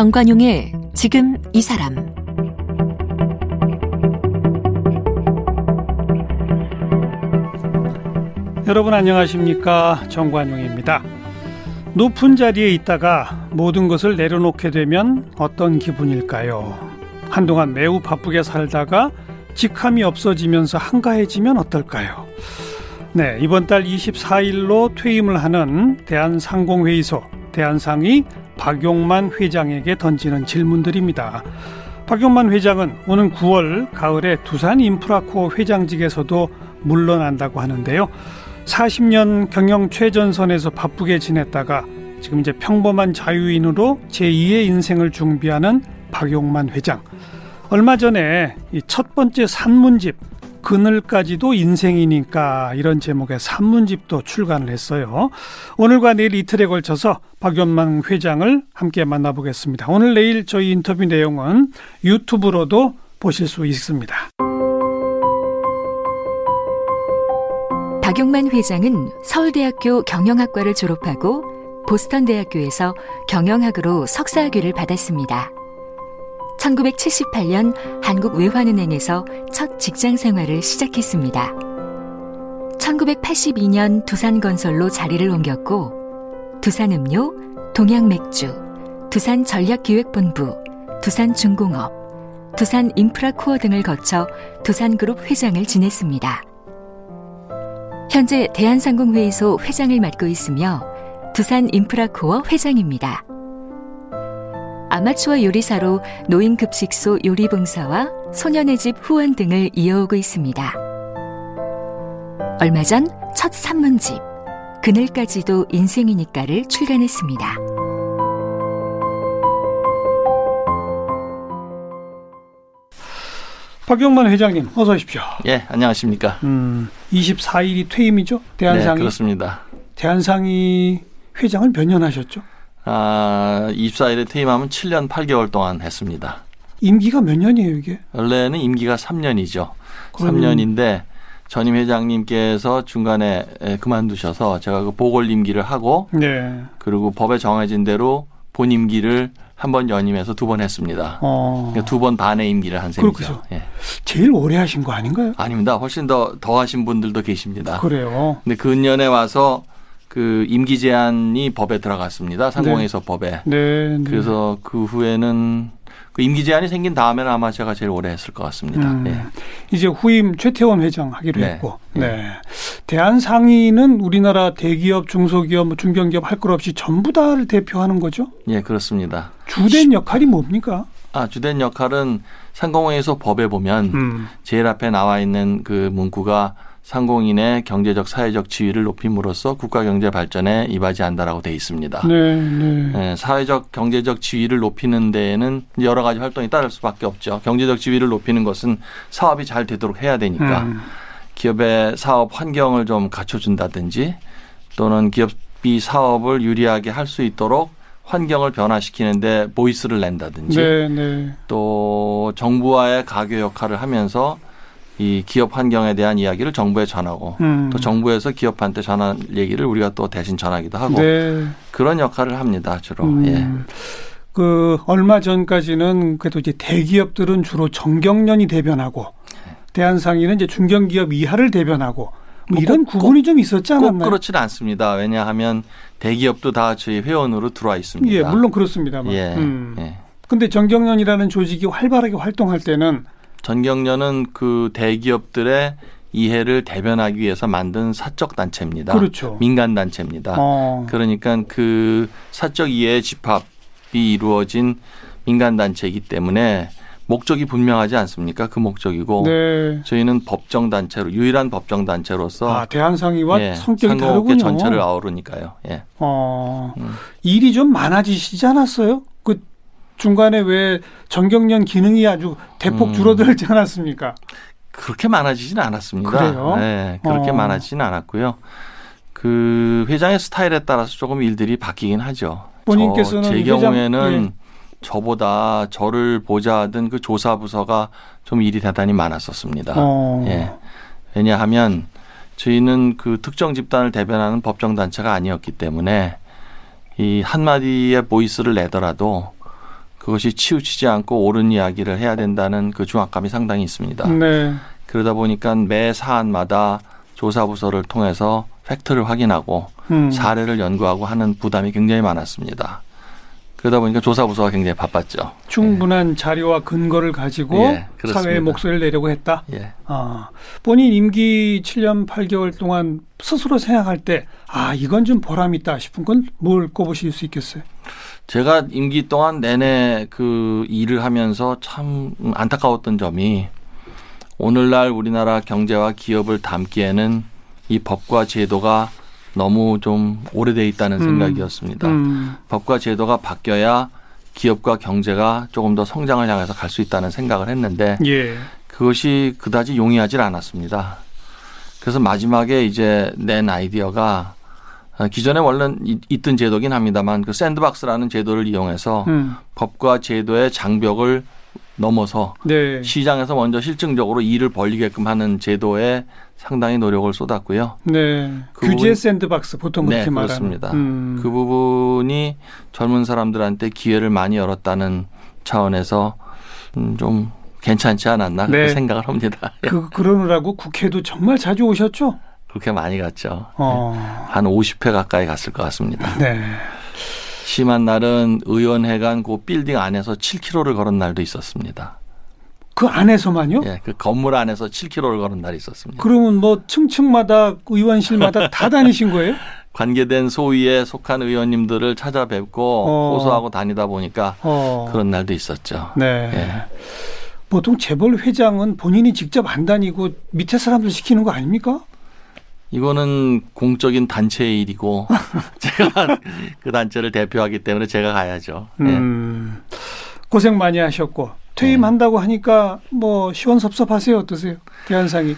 정관용의 지금 이 사람 여러분 안녕하십니까 정관용입니다. 높은 자리에 있다가 모든 것을 내려놓게 되면 어떤 기분일까요? 한동안 매우 바쁘게 살다가 직함이 없어지면서 한가해지면 어떨까요? 네, 이번 달 24일로 퇴임을 하는 대한상공회의소 대한상이 박용만 회장에게 던지는 질문들입니다. 박용만 회장은 오는 9월 가을에 두산 인프라코어 회장직에서도 물러난다고 하는데요. 40년 경영 최전선에서 바쁘게 지냈다가 지금 이제 평범한 자유인으로 제2의 인생을 준비하는 박용만 회장. 얼마 전에 이 첫 번째 산문집 그늘까지도 인생이니까 이런 제목의 산문집도 출간을 했어요. 오늘과 내일 이틀에 걸쳐서 박연만 회장을 함께 만나보겠습니다. 오늘 내일 저희 인터뷰 내용은 유튜브로도 보실 수 있습니다. 박용만 회장은 서울대학교 경영학과를 졸업하고 보스턴 대학교에서 경영학으로 석사학위를 받았습니다. 1978년 한국외환은행에서 첫 직장 생활을 시작했습니다. 1982년 두산건설로 자리를 옮겼고 두산음료, 동양맥주, 두산전략기획본부, 두산중공업, 두산인프라코어 등을 거쳐 두산그룹 회장을 지냈습니다. 현재 대한상공회의소 회장을 맡고 있으며 두산인프라코어 회장입니다. 아마추어 요리사로 노인급식소 요리봉사와 소년의 집 후원 등을 이어오고 있습니다. 얼마 전 첫 산문집 그늘까지도 인생이니까를 출간했습니다. 박용만 회장님 어서 오십시오. 예, 안녕하십니까. 음, 24일이 퇴임이죠? 대한상이. 네, 그렇습니다. 대한상이 회장을 몇 년 하셨죠? 아, 24일에 퇴임하면 7년 8개월 동안 했습니다. 임기가 몇 년이에요, 이게? 원래는 임기가 3년이죠. 그러면- 3년인데 전임 회장님께서 중간에 그만두셔서 제가 그 보궐 임기를 하고 네. 그리고 법에 정해진 대로 본 임기를 한 번 연임해서 두 번 했습니다. 어. 그러니까 두번 반의 임기를 한 셈이죠. 그렇죠. 예. 제일 오래 하신 거 아닌가요? 아닙니다. 훨씬 더, 더 하신 분들도 계십니다. 그래요. 근데 근년에 와서 그 임기 제한이 법에 들어갔습니다. 상공회의소 법에. 네. 네. 그래서 그 후에는 그 임기 제한이 생긴 다음에는 아마 제가 제일 오래 했을 것 같습니다. 음, 예. 이제 후임 최태원 회장 하기로 네. 했고, 네. 네. 대한상인은 우리나라 대기업, 중소기업, 뭐 중견기업 할 것 없이 전부 다를 대표하는 거죠? 예, 그렇습니다. 주된 역할이 뭡니까? 아, 주된 역할은 상공회의소 법에 보면 음. 제일 앞에 나와 있는 그 문구가 상공인의 경제적 사회적 지위를 높임으로써 국가 경제 발전에 이바지한다라고 돼 있습니다. 네, 네. 예, 사회적 경제적 지위를 높이는 데에는 여러 가지 활동이 따를 수밖에 없죠. 경제적 지위를 높이는 것은 사업이 잘 되도록 해야 되니까 음. 기업의 사업 환경을 좀 갖춰준다든지 또는 기업이 사업을 유리하게 할 수 있도록 환경을 변화시키는데 보이스를 낸다든지 네, 네. 또 정부와의 가교 역할을 하면서 이 기업 환경에 대한 이야기를 정부에 전하고 음. 또 정부에서 기업한테 전할 얘기를 우리가 또 대신 전하기도 하고 네. 그런 역할을 합니다 주로. 음. 예. 그 얼마 전까지는 그래도 이제 대기업들은 주로 정경련이 대변하고 대한상인은 이제 중견기업 이하를 대변하고 뭐뭐 이런 꼭- 구분이 좀 있었지 꼭 않았나요? 그렇지는 않습니다. 왜냐하면 대기업도 다 저희 회원으로 들어와 있습니다. 예, 물론 그렇습니다만. 예, 음. 예. 근데 정경련이라는 조직이 활발하게 활동할 때는 전경련은 그 대기업들의 이해를 대변하기 위해서 만든 사적 단체입니다. 그렇죠. 민간 단체입니다. 어, 그러니까 그 사적 이해의 집합이 이루어진 민간 단체이기 때문에 목적이 분명하지 않습니까? 그 목적이고 네. 저희는 법정 단체로 유일한 법정 단체로서 아, 대한상이와 예, 성격이 다르군요. 전체를 아우르니까요. 예. 어, 음. 일이 좀 많아지시지 않았어요? 그 중간에 왜 정경련 기능이 아주 대폭 음. 줄어들지 않았습니까? 그렇게 많아지지는 않았습니다. 그래요? 네, 그렇게 어. 많아지지는 않았고요. 그 회장의 스타일에 따라서 조금 일들이 바뀌긴 하죠. 본인께서는 저, 제 회장- 경우에는 예. 저보다 저를 보자 하던 그 조사 부서가 좀 일이 대단히 많았었습니다. 어. 예. 왜냐하면 저희는 그 특정 집단을 대변하는 법정 단체가 아니었기 때문에 이 한마디의 보이스를 내더라도 그것이 치우치지 않고 옳은 이야기를 해야 된다는 그 중압감이 상당히 있습니다. 네. 그러다 보니까 매 사안마다 조사 부서를 통해서 팩트를 확인하고 음. 사례를 연구하고 하는 부담이 굉장히 많았습니다. 그러다 보니까 조사 부서가 굉장히 바빴죠. 충분한 자료와 근거를 가지고 예. 사회의 목소리를 내려고 했다. 예. 아, 본인 임기 7년 8개월 동안 스스로 생각할 때, 아, 이건 좀 보람 있다 싶은 건 뭘 꼽으실 수 있겠어요? 제가 임기 동안 내내 그 일을 하면서 참 안타까웠던 점이 오늘날 우리나라 경제와 기업을 담기에는 이 법과 제도가 너무 좀 오래돼 있다는 음. 생각이었습니다. 음, 법과 제도가 바뀌어야 기업과 경제가 조금 더 성장을 향해서 갈 수 있다는 생각을 했는데 예. 그것이 그다지 용이하지 않았습니다. 그래서 마지막에 이제 낸 아이디어가 어, 기존에 원래 는 있던 제도긴 합니다만 그 샌드박스라는 제도를 이용해서 음, 법과 제도의 장벽을 넘어서 네. 시장에서 먼저 실증적으로 일을 벌리게끔 하는 제도에 상당히 노력을 쏟았고요. 네. 그 규제 부분- 샌드박스 보통 그렇게 네, 말하는. 그렇습니다. 음, 그 부분이 젊은 사람들한테 기회를 많이 열었다는 차원에서 음, 좀 괜찮지 않았나 그렇게 네. 생각을 합니다. 그, 그러느라고 국회도 정말 자주 오셨죠? 그렇게 많이 갔죠. 어, 한 50회 가까이 갔을 것 같습니다. 네. 심한 날은 의원회관 그 빌딩 안에서 7km를 걸은 날도 있었습니다. 그 안에서만요? 예, 그 건물 안에서 7km를 걸은 날이 있었습니다. 그러면 뭐 층층마다 의원실마다 다 다니신 거예요? 관계된 소위에 속한 의원님들을 찾아뵙고 어. 호소하고 다니다 보니까 어. 그런 날도 있었죠. 네. 예. 보통 재벌 회장은 본인이 직접 안 다니고 밑에 사람들 시키는 거 아닙니까? 이거는 공적인 단체의 일이고 제가 그 단체를 대표하기 때문에 제가 가야죠. 예. 음, 고생 많이 하셨고 퇴임한다고 하니까 뭐 시원섭섭하세요 어떠세요? 대한상이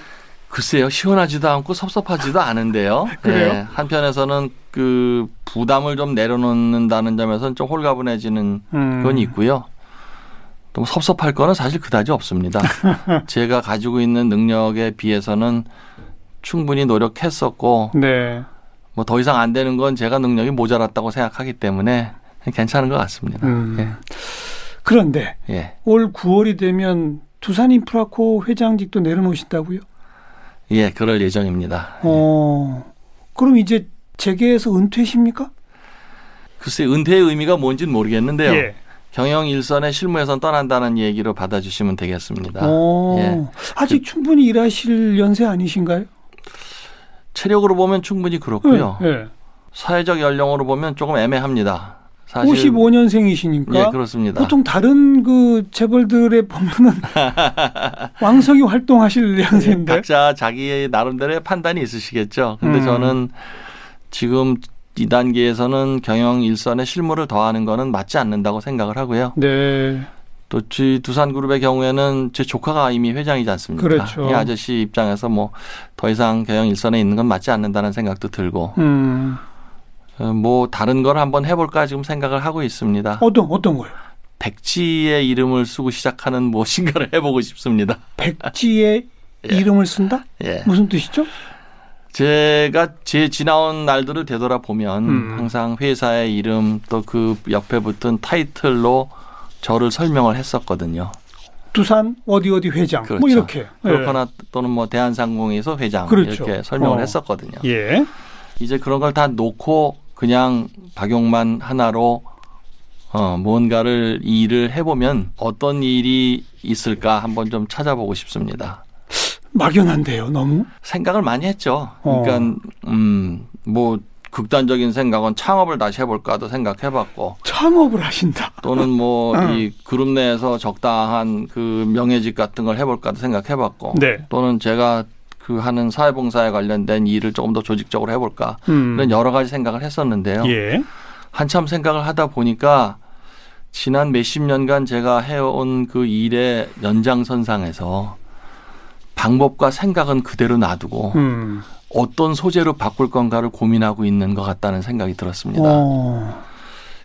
글쎄요, 시원하지도 않고 섭섭하지도 않은데요. 그래요? 예, 한편에서는 그 부담을 좀 내려놓는다는 점에서는 좀 홀가분해지는 음, 건 있고요. 또 섭섭할 거는 사실 그다지 없습니다. 제가 가지고 있는 능력에 비해서는 충분히 노력했었고 네. 뭐 더 이상 안 되는 건 제가 능력이 모자랐다고 생각하기 때문에 괜찮은 것 같습니다. 음. 그런데 예. 예. 올 9월이 되면 두산 인프라코 회장직도 내려놓으신다고요? 예, 그럴 예정입니다. 어, 그럼 이제 재계에서 은퇴십니까? 글쎄 은퇴의 의미가 뭔지는 모르겠는데요. 예. 경영 일선의 실무에선 떠난다는 얘기로 받아주시면 되겠습니다. 어, 예. 아직 충분히 일하실 연세 아니신가요? 체력으로 보면 충분히 그렇고요. 예. 사회적 연령으로 보면 조금 애매합니다. 사실 55년생이시니까 예, 그렇습니다. 보통 다른 그 재벌들에 보면은 왕성히 활동하실 연세인데. 각자 자기의 나름대로의 판단이 있으시겠죠. 근데 음. 저는 지금 이 단계에서는 경영 일선의 실무를 더하는 거는 맞지 않는다고 생각을 하고요. 네. 또지 두산그룹의 경우에는 제 조카가 이미 회장이지 않습니까? 그렇죠. 이 아저씨 입장에서 뭐 더 이상 경영 일선에 있는 건 맞지 않는다는 생각도 들고 음. 어, 뭐 다른 걸 한번 해볼까 지금 생각을 하고 있습니다. 어떤 어떤 거요? 백지의 이름을 쓰고 시작하는 무엇인가를 해보고 싶습니다. 백지의 예. 이름을 쓴다? 예. 무슨 뜻이죠? 제가 제 지나온 날들을 되돌아보면 음. 항상 회사의 이름 또 그 옆에 붙은 타이틀로 저를 설명을 했었거든요. 두산 어디 어디 회장 뭐 그렇죠. 이렇게. 그렇거나 또는 뭐 대한상공에서 회장 그렇죠. 이렇게 설명을 어. 했었거든요. 예. 예. 이제 그런 걸 다 놓고 그냥 박용만 하나로 어 뭔가를 일을 해보면 어떤 일이 있을까 한번 좀 찾아보고 싶습니다. 막연한데요, 너무. 생각을 많이 했죠. 어. 그러니까 음뭐 극단적인 생각은 창업을 다시 해볼까도 생각해봤고 창업을 하신다. 또는 뭐 음. 이 그룹 내에서 적당한 그 명예직 같은 걸 해볼까도 생각해봤고 네. 또는 제가 그 하는 사회봉사에 관련된 일을 조금 더 조직적으로 해볼까 음. 이런 여러 가지 생각을 했었는데요. 예. 한참 생각을 하다 보니까 지난 몇십 년간 제가 해온 그 일의 연장선상에서 방법과 생각은 그대로 놔두고 음. 어떤 소재로 바꿀 건가를 고민하고 있는 것 같다는 생각이 들었습니다. 어.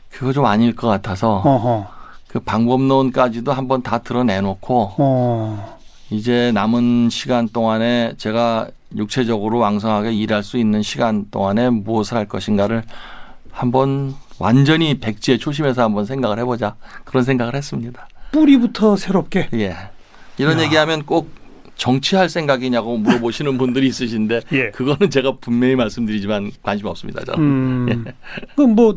그거 좀 아닐 것 같아서 어허. 그 방법론까지도 한번 다 드러내놓고 어. 이제 남은 시간 동안에 제가 육체적으로 왕성하게 일할 수 있는 시간 동안에 무엇을 할 것인가를 한번 완전히 백지에 초심에서 한번 생각을 해보자 그런 생각을 했습니다. 뿌리부터 새롭게. 예. 이런 야. 얘기하면 꼭 정치할 생각이냐고 물어보시는 분들이 있으신데 예. 그거는 제가 분명히 말씀드리지만 관심 없습니다. 저는. 음. 그럼 뭐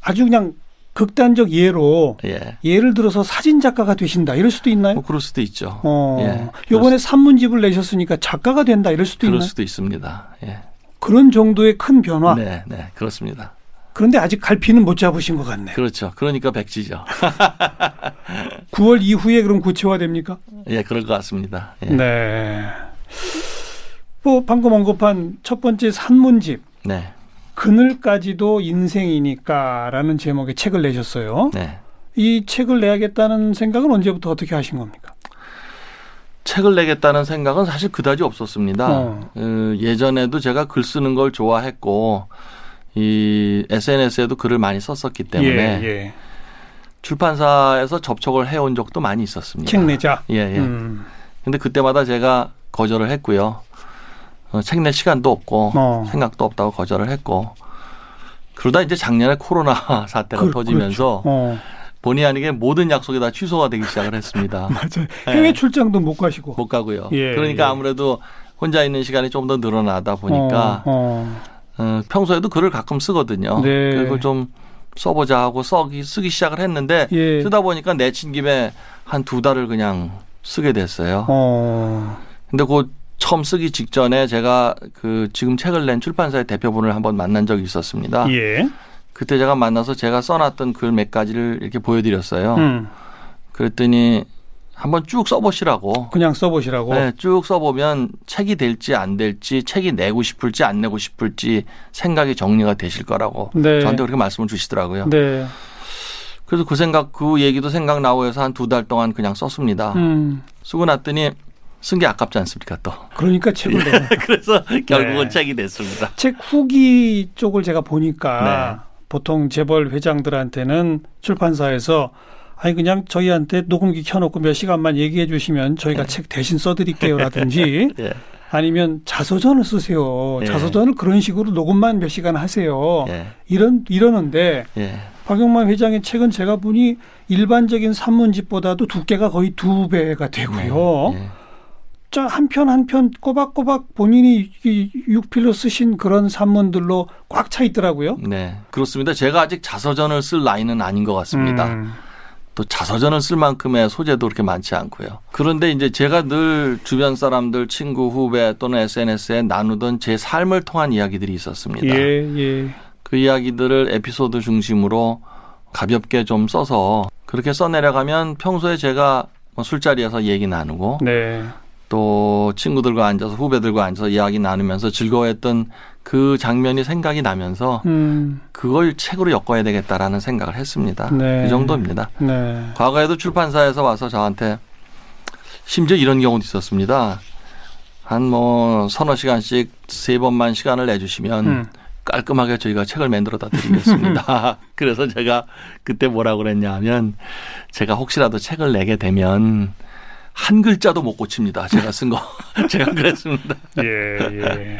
아주 그냥 극단적 예로 예. 예를 들어서 사진 작가가 되신다 이럴 수도 있나요? 뭐 그럴 수도 있죠. 어. 예. 요번에 산문집을 내셨으니까 작가가 된다 이럴 수도 그럴 있나요? 수도 있습니다. 예. 그런 정도의 큰 변화. 네, 네, 그렇습니다. 그런데 아직 갈피는 못 잡으신 것 같네. 그렇죠. 그러니까 백지죠. 9월 이후에 그럼 구체화됩니까? 예, 그럴 것 같습니다. 예. 네. 뭐 방금 언급한 첫 번째 산문집 네, 그늘까지도 인생이니까라는 제목의 책을 내셨어요. 네. 이 책을 내야겠다는 생각은 언제부터 어떻게 하신 겁니까? 책을 내겠다는 생각은 사실 그다지 없었습니다. 어. 어, 예전에도 제가 글 쓰는 걸 좋아했고 이 SNS에도 글을 많이 썼었기 때문에 예, 예. 출판사에서 접촉을 해온 적도 많이 있었습니다. 책 내자. 예, 예. 음. 근데 그때마다 제가 거절을 했고요. 어, 책낼 시간도 없고 어. 생각도 없다고 거절을 했고 그러다 이제 작년에 코로나 사태가 그- 터지면서 어. 본의 아니게 모든 약속이 다 취소가 되기 시작을 했습니다. 맞아요. 해외 출장도 못 가시고. 못 가고요. 예, 그러니까 예. 아무래도 혼자 있는 시간이 좀 더 늘어나다 보니까 어, 어, 평소에도 글을 가끔 쓰거든요. 네. 그걸 좀 써보자 하고 써기 쓰기 시작을 했는데 예. 쓰다 보니까 내친 김에 한 두 달을 그냥 쓰게 됐어요. 어. 근데 그 처음 쓰기 직전에 제가 그 지금 책을 낸 출판사의 대표분을 한번 만난 적이 있었습니다. 예. 그때 제가 만나서 제가 써놨던 글 몇 가지를 이렇게 보여드렸어요. 음. 그랬더니 한번 쭉 써보시라고. 그냥 써보시라고. 네, 쭉 써보면 책이 될지 안 될지, 책이 내고 싶을지 안 내고 싶을지 생각이 정리가 되실 거라고 네. 저한테 그렇게 말씀을 주시더라고요. 네. 그래서 그 생각, 그 얘기도 생각나고 해서 한 두 달 동안 그냥 썼습니다. 음. 쓰고 났더니 쓴 게 아깝지 않습니까 또. 그러니까 책을 내는. 그래서 결국은 네. 책이 됐습니다. 책 후기 쪽을 제가 보니까 네. 보통 재벌 회장들한테는 출판사에서 아니 그냥 저희한테 녹음기 켜놓고 몇 시간만 얘기해 주시면 저희가 네. 책 대신 써드릴게요라든지 예. 아니면 자서전을 쓰세요. 예. 자서전을 그런 식으로 녹음만 몇 시간 하세요. 예. 이런 이러는데 예. 박영만 회장의 책은 제가 보니 일반적인 산문집보다도 두께가 거의 두 배가 되고요. 예. 한편 한 편 꼬박꼬박 본인이 이 육필로 쓰신 그런 산문들로 꽉 차 있더라고요. 네. 그렇습니다. 제가 아직 자서전을 쓸 나이는 아닌 것 같습니다. 음. 또 자서전을 쓸 만큼의 소재도 그렇게 많지 않고요. 그런데 이제 제가 늘 주변 사람들, 친구, 후배 또는 SNS에 나누던 제 삶을 통한 이야기들이 있었습니다. 예, 예. 그 이야기들을 에피소드 중심으로 가볍게 좀 써서 그렇게 써내려가면 평소에 제가 뭐 술자리에서 얘기 나누고 네. 또 친구들과 앉아서 후배들과 앉아서 이야기 나누면서 즐거워했던 그 장면이 생각이 나면서 음. 그걸 책으로 엮어야 되겠다라는 생각을 했습니다. 네. 그 정도입니다. 네. 과거에도 출판사에서 와서 저한테 심지어 이런 경우도 있었습니다. 한 뭐 서너 시간씩 세 번만 시간을 내주시면 음. 깔끔하게 저희가 책을 만들어다 드리겠습니다. 그래서 제가 그때 뭐라고 그랬냐 하면 제가 혹시라도 책을 내게 되면 한 글자도 못 고칩니다. 제가 쓴 거. 제가 그랬습니다. 예, 예.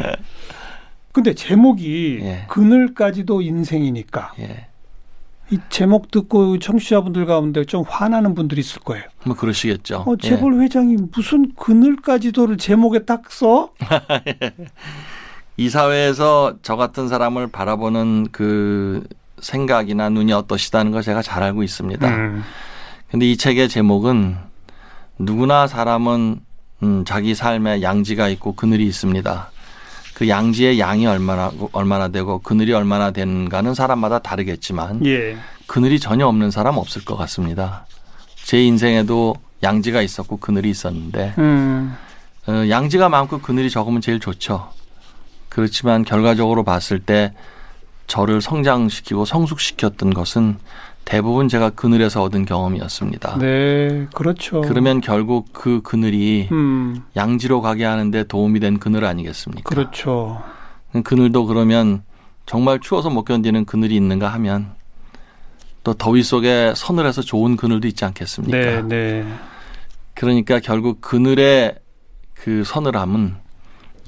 근데 제목이 예. 그늘까지도 인생이니까 예. 이 제목 듣고 청취자분들 가운데 좀 화나는 분들이 있을 거예요. 뭐 그러시겠죠. 어, 재벌 회장이 무슨 그늘까지도를 제목에 딱 써? 이 사회에서 저 같은 사람을 바라보는 그 생각이나 눈이 어떠시다는 걸 제가 잘 알고 있습니다. 음. 근데 이 책의 제목은 누구나 사람은 음, 자기 삶에 양지가 있고 그늘이 있습니다. 그 양지의 양이 얼마나 얼마나 되고 그늘이 얼마나 되는가는 사람마다 다르겠지만 예. 그늘이 전혀 없는 사람 없을 것 같습니다. 제 인생에도 양지가 있었고 그늘이 있었는데 음. 어, 양지가 많고 그늘이 적으면 제일 좋죠. 그렇지만 결과적으로 봤을 때 저를 성장시키고 성숙시켰던 것은 대부분 제가 그늘에서 얻은 경험이었습니다. 네, 그렇죠. 그러면 결국 그 그늘이 음. 양지로 가게 하는데 도움이 된 그늘 아니겠습니까? 그렇죠. 그늘도 그러면 정말 추워서 못 견디는 그늘이 있는가 하면 또 더위 속에 서늘해서 좋은 그늘도 있지 않겠습니까? 네, 네. 그러니까 결국 그늘의 그 서늘함은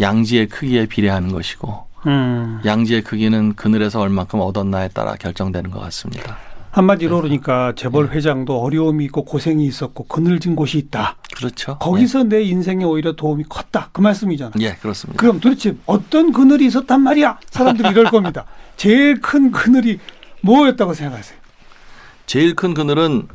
양지의 크기에 비례하는 것이고 음. 양지의 크기는 그늘에서 얼만큼 얻었나에 따라 결정되는 것 같습니다. 한마디로 그러니까 재벌 회장도 어려움이 있고 고생이 있었고 그늘진 곳이 있다. 그렇죠. 거기서 내 인생에 오히려 도움이 컸다. 그 말씀이잖아요. 예, 예 그렇습니다. 그럼 도대체 어떤 그늘이 있었단 말이야? 사람들이 이럴 겁니다. 제일 큰 그늘이 뭐였다고 생각하세요? 제일 큰 그늘은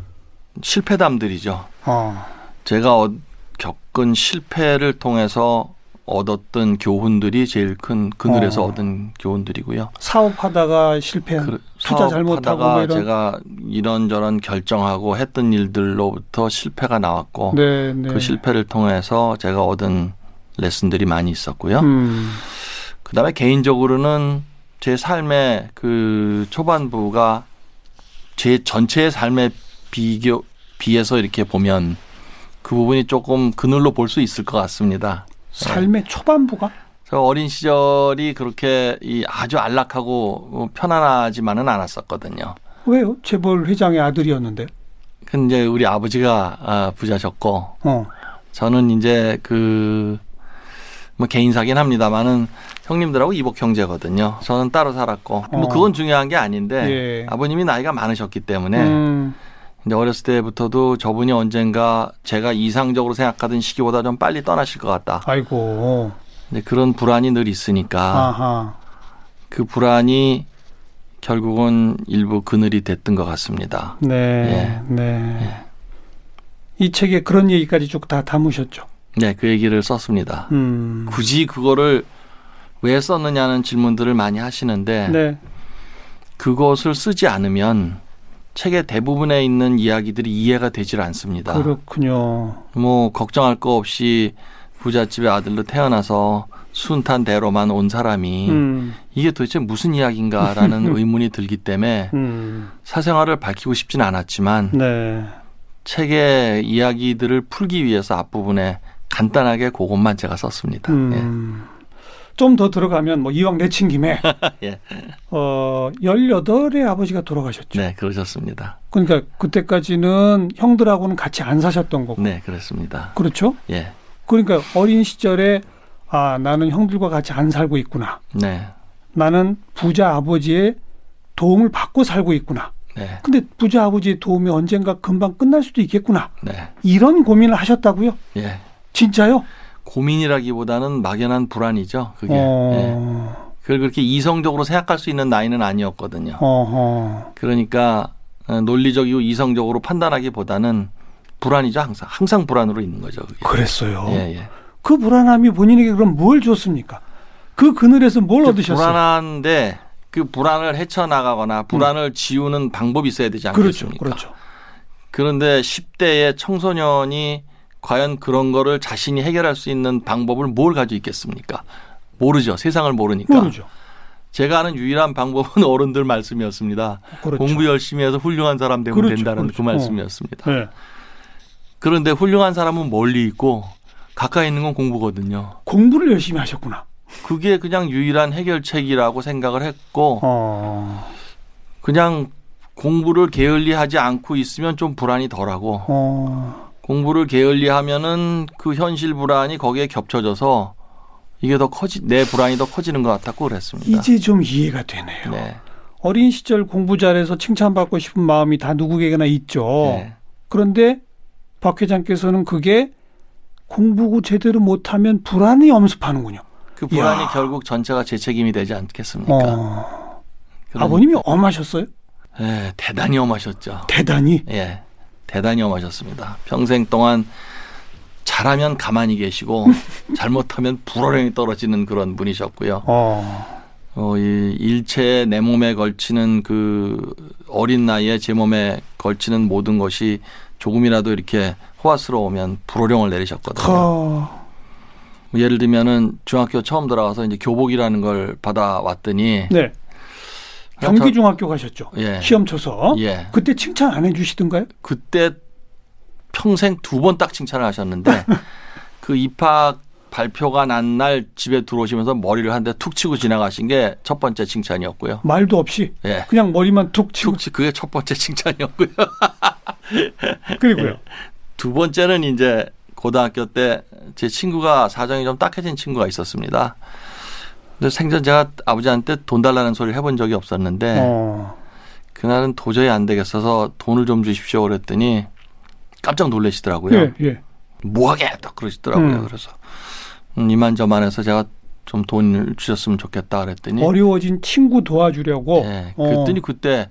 실패담들이죠. 어. 제가 어, 겪은 실패를 통해서 얻었던 교훈들이 제일 큰 그늘에서 어. 얻은 교훈들이고요. 사업하다가 실패한 그, 투자 잘못하고 뭐 이런 제가 이런저런 결정하고 했던 일들로부터 실패가 나왔고 네, 네. 그 실패를 통해서 제가 얻은 레슨들이 많이 있었고요. 음. 그다음에 개인적으로는 제 삶의 그 초반부가 제 전체의 삶에 비교 비해서 이렇게 보면 그 부분이 조금 그늘로 볼 수 있을 것 같습니다. 삶의 초반부가 저 어린 시절이 그렇게 이 아주 안락하고 편안하지만은 않았었거든요. 왜요? 재벌 회장의 아들이었는데. 근데 우리 아버지가 아, 부자셨고 어. 저는 이제 그 뭐 개인사긴 합니다만은 형님들하고 이복 형제거든요. 저는 따로 살았고 뭐 어. 그건 중요한 게 아닌데 예. 아버님이 나이가 많으셨기 때문에 음. 근데 어렸을 때부터도 저분이 언젠가 제가 이상적으로 생각하던 시기보다 좀 빨리 떠나실 것 같다. 아이고. 근데 그런 불안이 늘 있으니까 아하. 그 불안이 결국은 일부 그늘이 됐던 것 같습니다. 네. 예. 네. 이 책에 그런 얘기까지 쭉 다 담으셨죠. 네, 그 얘기를 썼습니다. 음. 굳이 그거를 왜 썼느냐는 질문들을 많이 하시는데 네. 그것을 쓰지 않으면 책의 대부분에 있는 이야기들이 이해가 되질 않습니다. 그렇군요. 뭐 걱정할 거 없이 부잣집의 아들로 태어나서 순탄 대로만 온 사람이 음. 이게 도대체 무슨 이야기인가라는 의문이 들기 때문에 음. 사생활을 밝히고 싶진 않았지만 네. 책의 이야기들을 풀기 위해서 앞부분에 간단하게 그것만 제가 썼습니다. 음. 좀 더 들어가면 뭐 이왕 내친 김에 예. 어 18에 아버지가 돌아가셨죠. 네, 그러셨습니다. 그러니까 그때까지는 형들하고는 같이 안 사셨던 거고. 네, 그렇습니다. 그렇죠? 예. 그러니까 어린 시절에 아, 나는 형들과 같이 안 살고 있구나. 네. 나는 부자 아버지의 도움을 받고 살고 있구나. 네. 근데 부자 아버지의 도움이 언젠가 금방 끝날 수도 있겠구나. 네. 이런 고민을 하셨다고요? 예. 진짜요? 고민이라기보다는 막연한 불안이죠. 그게. 예. 어. 그걸 그렇게 이성적으로 생각할 수 있는 나이는 아니었거든요. 어허. 그러니까 어, 논리적이고 이성적으로 판단하기보다는 불안이죠. 항상 항상 불안으로 있는 거죠. 그게. 그랬어요. 예, 예. 그 불안함이 본인에게 그럼 뭘 줬습니까? 그 그늘에서 뭘 얻으셨어요? 불안한데 그 불안을 헤쳐나가거나 불안을 지우는 방법이 있어야 되지 음. 그렇죠. 않겠습니까? 그렇죠. 그런데 10대의 청소년이 과연 그런 거를 자신이 해결할 수 있는 방법을 뭘 가지고 있겠습니까? 모르죠. 세상을 모르니까. 모르죠. 제가 아는 유일한 방법은 어른들 말씀이었습니다. 그렇죠. 공부 열심히 해서 훌륭한 사람 되면 그렇죠, 된다는 그렇죠. 그 말씀이었습니다. 네. 그런데 훌륭한 사람은 멀리 있고 가까이 있는 건 공부거든요. 공부를 열심히 하셨구나. 그게 그냥 유일한 해결책이라고 생각을 했고 어. 그냥 공부를 게을리하지 않고 있으면 좀 불안이 덜하고 어. 공부를 게을리 하면은 그 현실 불안이 거기에 겹쳐져서 이게 더 커지 내 불안이 더 커지는 것 같았고 그랬습니다. 이제 좀 이해가 되네요. 네. 어린 시절 공부 잘해서 칭찬받고 싶은 마음이 다 누구에게나 있죠. 네. 그런데 박 회장께서는 그게 공부 제대로 못하면 불안이 엄습하는군요. 그 불안이 이야. 결국 전체가 제 책임이 되지 않겠습니까? 어. 그러니- 아버님이 엄하셨어요? 예, 대단히 엄하셨죠. 대단히. 예, 대단히 엄하셨습니다. 평생 동안 잘하면 가만히 계시고 잘못하면 불어령이 떨어지는 그런 분이셨고요. 어. 어, 이 일체의 내 몸에 걸치는 그 어린 나이에 제 몸에 걸치는 모든 것이 조금이라도 이렇게 호화스러우면 불호령을 내리셨거든요. 커. 예를 들면은 중학교 처음 들어가서 이제 교복이라는 걸 받아왔더니 네. 경기 중학교 가셨죠. 예. 시험 쳐서. 예. 그때 칭찬 안 해주시던가요? 그때 평생 두 번 딱 칭찬을 하셨는데 그 입학 발표가 난 날 집에 들어오시면서 머리를 한 대 툭 치고 지나가신 게 첫 번째 칭찬이었고요. 말도 없이 예. 그냥 머리만 툭 치고 툭 치, 그게 첫 번째 칭찬이었고요. 그리고요. 두 번째는 이제 고등학교 때 제 친구가 사정이 좀 딱해진 친구가 있었습니다. 근데 생전 제가 아버지한테 돈 달라는 소리를 해본 적이 없었는데 어. 그날은 도저히 안 되겠어서 돈을 좀 주십시오 그랬더니 깜짝 놀라시더라고요. 예, 예. 뭐하게 딱 그러시더라고요. 음. 그래서 음, 이만저만해서 제가 좀 돈을 주셨으면 좋겠다 그랬더니 어려워진 친구 도와주려고. 예, 어. 그랬더니 그때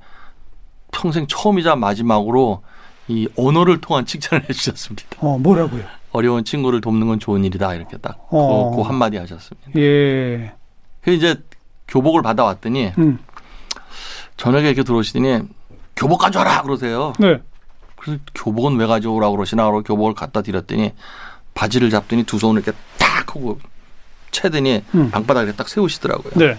평생 처음이자 마지막으로 이 언어를 통한 칭찬을 해주셨습니다. 어, 뭐라고요? 어려운 친구를 돕는 건 좋은 일이다 이렇게 딱그 어. 그 한마디 하셨습니다. 예. 그 이제 교복을 받아왔더니 음. 저녁에 이렇게 들어오시더니 교복 가져와라 그러세요. 네. 그래서 교복은 왜 가져오라고 그러시나 그러고 교복을 갖다 드렸더니 바지를 잡더니 두 손을 이렇게 딱 하고 채더니 음. 방바닥에 딱 세우시더라고요. 네.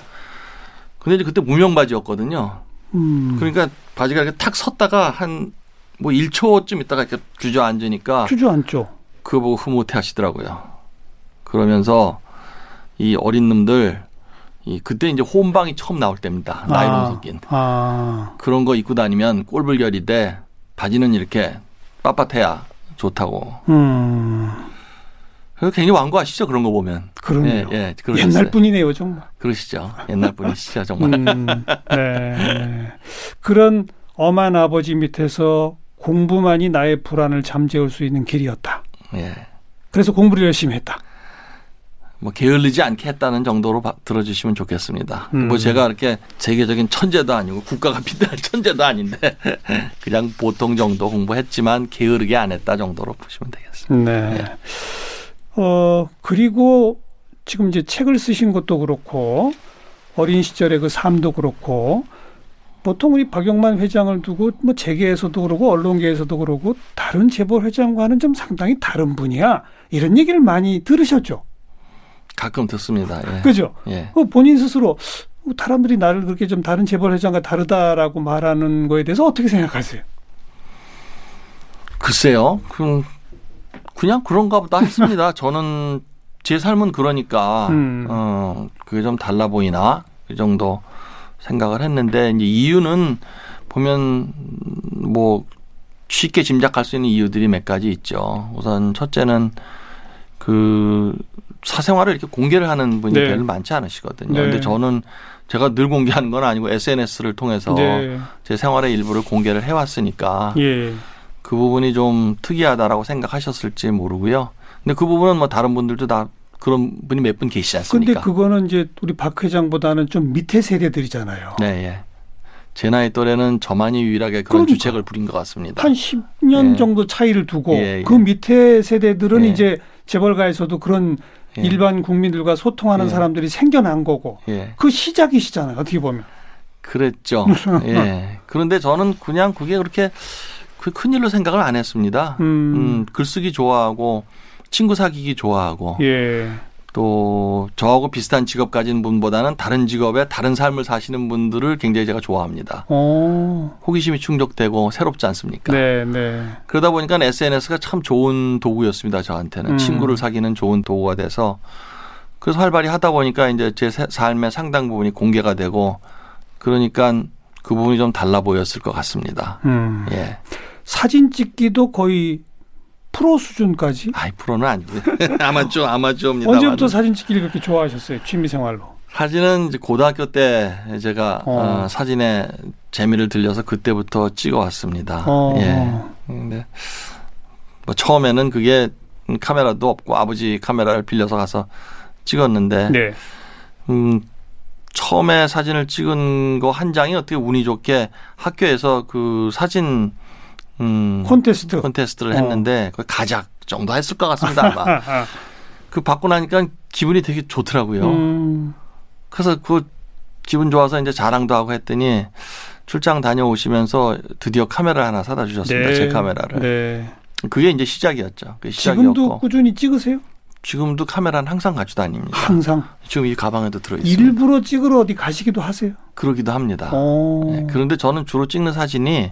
근데 이제 그때 무명 바지였거든요. 음. 그러니까 바지가 이렇게 탁 섰다가 한 뭐 1초쯤 있다가 이렇게 주저앉으니까 주저앉죠. 그거 보고 흐뭇해 하시더라고요. 그러면서 이 어린 놈들 이 그때 이제 호음방이 처음 나올 때입니다. 나이로 아, 섞인. 아. 그런 거 입고 다니면 꼴불결인데 바지는 이렇게 빳빳해야 좋다고. 음. 그래서 굉장히 완고하시죠 그런 거 보면. 그럼요. 예, 예. 옛날 분이네요, 정말. 그러시죠. 옛날 분이시죠 정말. 음, 네. 그런 엄한 아버지 밑에서 공부만이 나의 불안을 잠재울 수 있는 길이었다. 예. 그래서 공부를 열심히 했다. 뭐 게을르지 않게 했다는 정도로 바- 들어주시면 좋겠습니다. 음. 뭐 제가 이렇게 세계적인 천재도 아니고 국가가 비대할 천재도 아닌데 그냥 보통 정도 공부했지만 게으르게 안 했다 정도로 보시면 되겠습니다. 네. 어, 그리고 지금 이제 책을 쓰신 것도 그렇고 어린 시절의 그 삶도 그렇고 보통 우리 박영만 회장을 두고 뭐 재계에서도 그러고 언론계에서도 그러고 다른 재벌 회장과는 좀 상당히 다른 분이야. 이런 얘기를 많이 들으셨죠. 가끔 듣습니다. 예. 그죠? 예. 그 본인 스스로 사람들이 나를 그렇게 좀 다른 재벌 회장과 다르다라고 말하는 거에 대해서 어떻게 생각하세요? 글쎄요. 그 그냥 그런가 보다 했습니다. 저는 제 삶은 그러니까 음. 어 그게 좀 달라 보이나 그 정도 생각을 했는데 이제 이유는 보면 뭐 쉽게 짐작할 수 있는 이유들이 몇 가지 있죠. 우선 첫째는 그 사생활을 이렇게 공개를 하는 분이 네. 별로 많지 않으시거든요. 네. 근데 저는 제가 늘 공개하는 건 아니고 SNS를 통해서 네. 제 생활의 일부를 공개를 해왔으니까 예. 그 부분이 좀 특이하다라고 생각하셨을지 모르고요. 근데 그 부분은 뭐 다른 분들도 다 그런 분이 몇 분 계시지 근데 않습니까? 그거는 이제 우리 박 회장보다는 좀 밑에 세대들이잖아요. 네, 예. 제 나이 또래는 저만이 유일하게 그런 그러니까. 주책을 부린 것 같습니다. 한 10년 예. 정도 차이를 두고 예, 예. 그 밑에 세대들은 예. 이제 재벌가에서도 그런 예. 일반 국민들과 소통하는 예. 사람들이 생겨난 거고 예, 그 시작이시잖아요. 어떻게 보면. 그랬죠. 예. 그런데 저는 그냥 그게 그렇게 그 큰일로 생각을 안 했습니다. 음. 음, 글쓰기 좋아하고 친구 사귀기 좋아하고 예. 또 저하고 비슷한 직업 가진 분보다는 다른 직업에 다른 삶을 사시는 분들을 굉장히 제가 좋아합니다. 어. 호기심이 충족되고 새롭지 않습니까? 네, 네. 그러다 보니까 SNS가 참 좋은 도구였습니다. 저한테는 음. 친구를 사귀는 좋은 도구가 돼서 그래서 활발히 하다 보니까 이제 제 세- 삶의 상당 부분이 공개가 되고 그러니까 그 부분이 좀 달라 보였을 것 같습니다. 음. 예. 사진 찍기도 거의 프로 수준까지 아이 프로는 아니고요. 아마추어 아마추어입니다. 언제부터 사진 찍기를 그렇게 좋아하셨어요? 취미 생활로. 사진은 이제 고등학교 때 제가 어. 어, 사진에 재미를 들려서 그때부터 찍어왔습니다. 어. 예. 근데 뭐 처음에는 그게 카메라도 없고 아버지 카메라를 빌려서 가서 찍었는데 네. 음, 처음에 사진을 찍은 거 한 장이 어떻게 운이 좋게 학교에서 그 사진 음, 콘테스트. 콘테스트를 어. 했는데 그 가작 정도 했을 것 같습니다 아마. 아, 그 받고 나니까 기분이 되게 좋더라고요. 음. 그래서 그 기분 좋아서 이제 자랑도 하고 했더니 출장 다녀오시면서 드디어 카메라 하나 사다 주셨습니다. 제 카메라를. 네. 그게 이제 시작이었죠. 그게 지금도 시작이었고 꾸준히 찍으세요? 지금도 카메라는 항상 가지고 다닙니다. 항상. 지금 이 가방에도 들어 있습니다. 일부러 찍으러 어디 가시기도 하세요? 그러기도 합니다. 어. 네, 그런데 저는 주로 찍는 사진이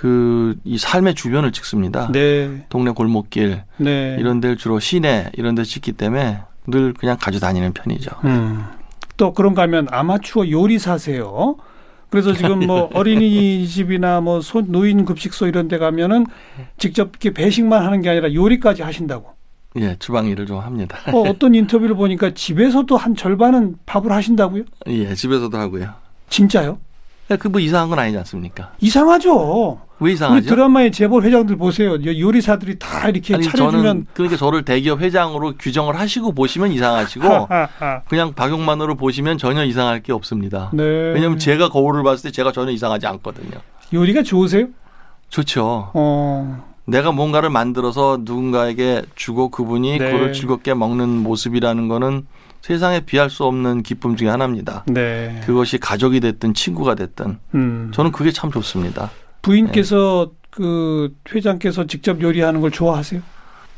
그 이 삶의 주변을 찍습니다. 네. 동네 골목길 네. 이런 데를 주로 시내 이런 데 찍기 때문에 늘 그냥 가지고 다니는 편이죠. 음. 또 그런가 하면 아마추어 요리사세요. 그래서 지금 뭐 어린이집이나 뭐 소- 노인 급식소 이런 데 가면은 직접 이렇게 배식만 하는 게 아니라 요리까지 하신다고. 예, 주방 일을 좀 합니다. 어, 어떤 인터뷰를 보니까 집에서도 한 절반은 밥을 하신다고요? 예, 집에서도 하고요. 진짜요? 그 뭐 이상한 건 아니지 않습니까? 이상하죠. 왜 우리 이상하죠? 드라마의 재벌 회장들 보세요. 요- 요리사들이 다 이렇게 아니 차려주면 그러니까 저를 대기업 회장으로 규정을 하시고 보시면 이상하시고 하하하. 그냥 박용만으로 보시면 전혀 이상할 게 없습니다. 네. 왜냐하면 제가 거울을 봤을 때 제가 전혀 이상하지 않거든요. 요리가 좋으세요? 좋죠. 어. 내가 뭔가를 만들어서 누군가에게 주고 그분이 네. 그걸 즐겁게 먹는 모습이라는 거는 세상에 비할 수 없는 기쁨 중에 하나입니다. 네. 그것이 가족이 됐든 친구가 됐든 음. 저는 그게 참 좋습니다. 부인께서 그 회장께서 직접 요리하는 걸 좋아하세요?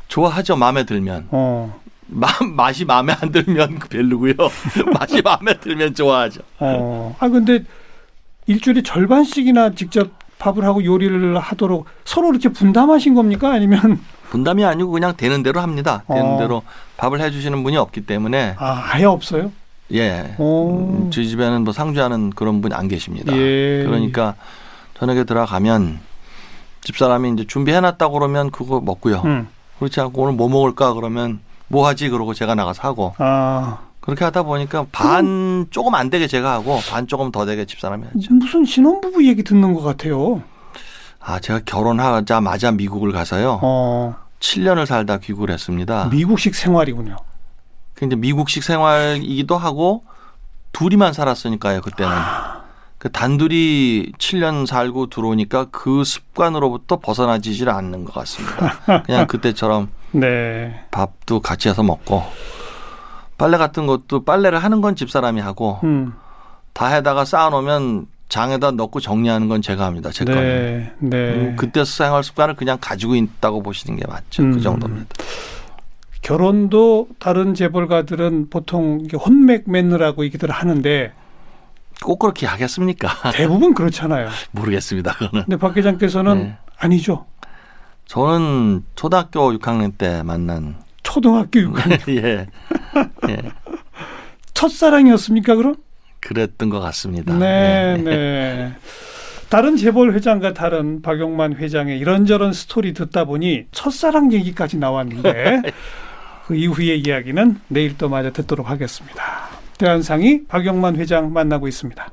좋아하죠. 마음에 들면. 어. 마, 맛이 마음에 안 들면 별로고요. 맛이 마음에 들면 좋아하죠. 어. 아 근데 일주일에 절반씩이나 직접 밥을 하고 요리를 하도록 서로 이렇게 분담하신 겁니까? 아니면 분담이 아니고 그냥 되는 대로 합니다. 되는 어. 대로 밥을 해주시는 분이 없기 때문에 아, 아예 없어요? 예. 오. 음, 저희 집에는 뭐 상주하는 그런 분이 안 계십니다. 예. 그러니까 저녁에 들어가면 집사람이 이제 준비해놨다고 그러면 그거 먹고요. 음. 그렇지 않고 오늘 뭐 먹을까 그러면 뭐 하지 그러고 제가 나가서 하고 아. 그렇게 하다 보니까 반 조금 안 되게 제가 하고 반 조금 더 되게 집사람이 하죠. 무슨 신혼부부 얘기 듣는 것 같아요. 아 제가 결혼하자마자 미국을 가서요. 어. 7년을 살다 귀국을 했습니다. 미국식 생활이군요. 그 이제 미국식 생활이기도 하고 둘이만 살았으니까요 그때는 그 단둘이 7년 살고 들어오니까 그 습관으로부터 벗어나지질 않는 것 같습니다. 그냥 그때처럼 네. 밥도 같이 해서 먹고 빨래 같은 것도 빨래를 하는 건 집사람이 하고 음. 다 해다가 쌓아놓으면 장에다 넣고 정리하는 건 제가 합니다. 제 거는. 네. 네. 음, 그때 생활 습관을 그냥 가지고 있다고 보시는 게 맞죠. 음. 그 정도입니다. 결혼도 다른 재벌가들은 보통 혼맥 맺느라고 얘기들 하는데 꼭 그렇게 하겠습니까? 대부분 그렇잖아요. 모르겠습니다. 그거는. 근데 박 회장께서는 네. 아니죠. 저는 초등학교 6학년 때 만난 초등학교 6학년 예. 예. 첫사랑이었습니까 그럼? 그랬던 것 같습니다. 네, 예. 네. 다른 재벌 회장과 다른 박용만 회장의 이런저런 스토리 듣다 보니 첫사랑 얘기까지 나왔는데 그 이후의 이야기는 내일 또 마저 듣도록 하겠습니다. 대한상이 박용만 회장 만나고 있습니다.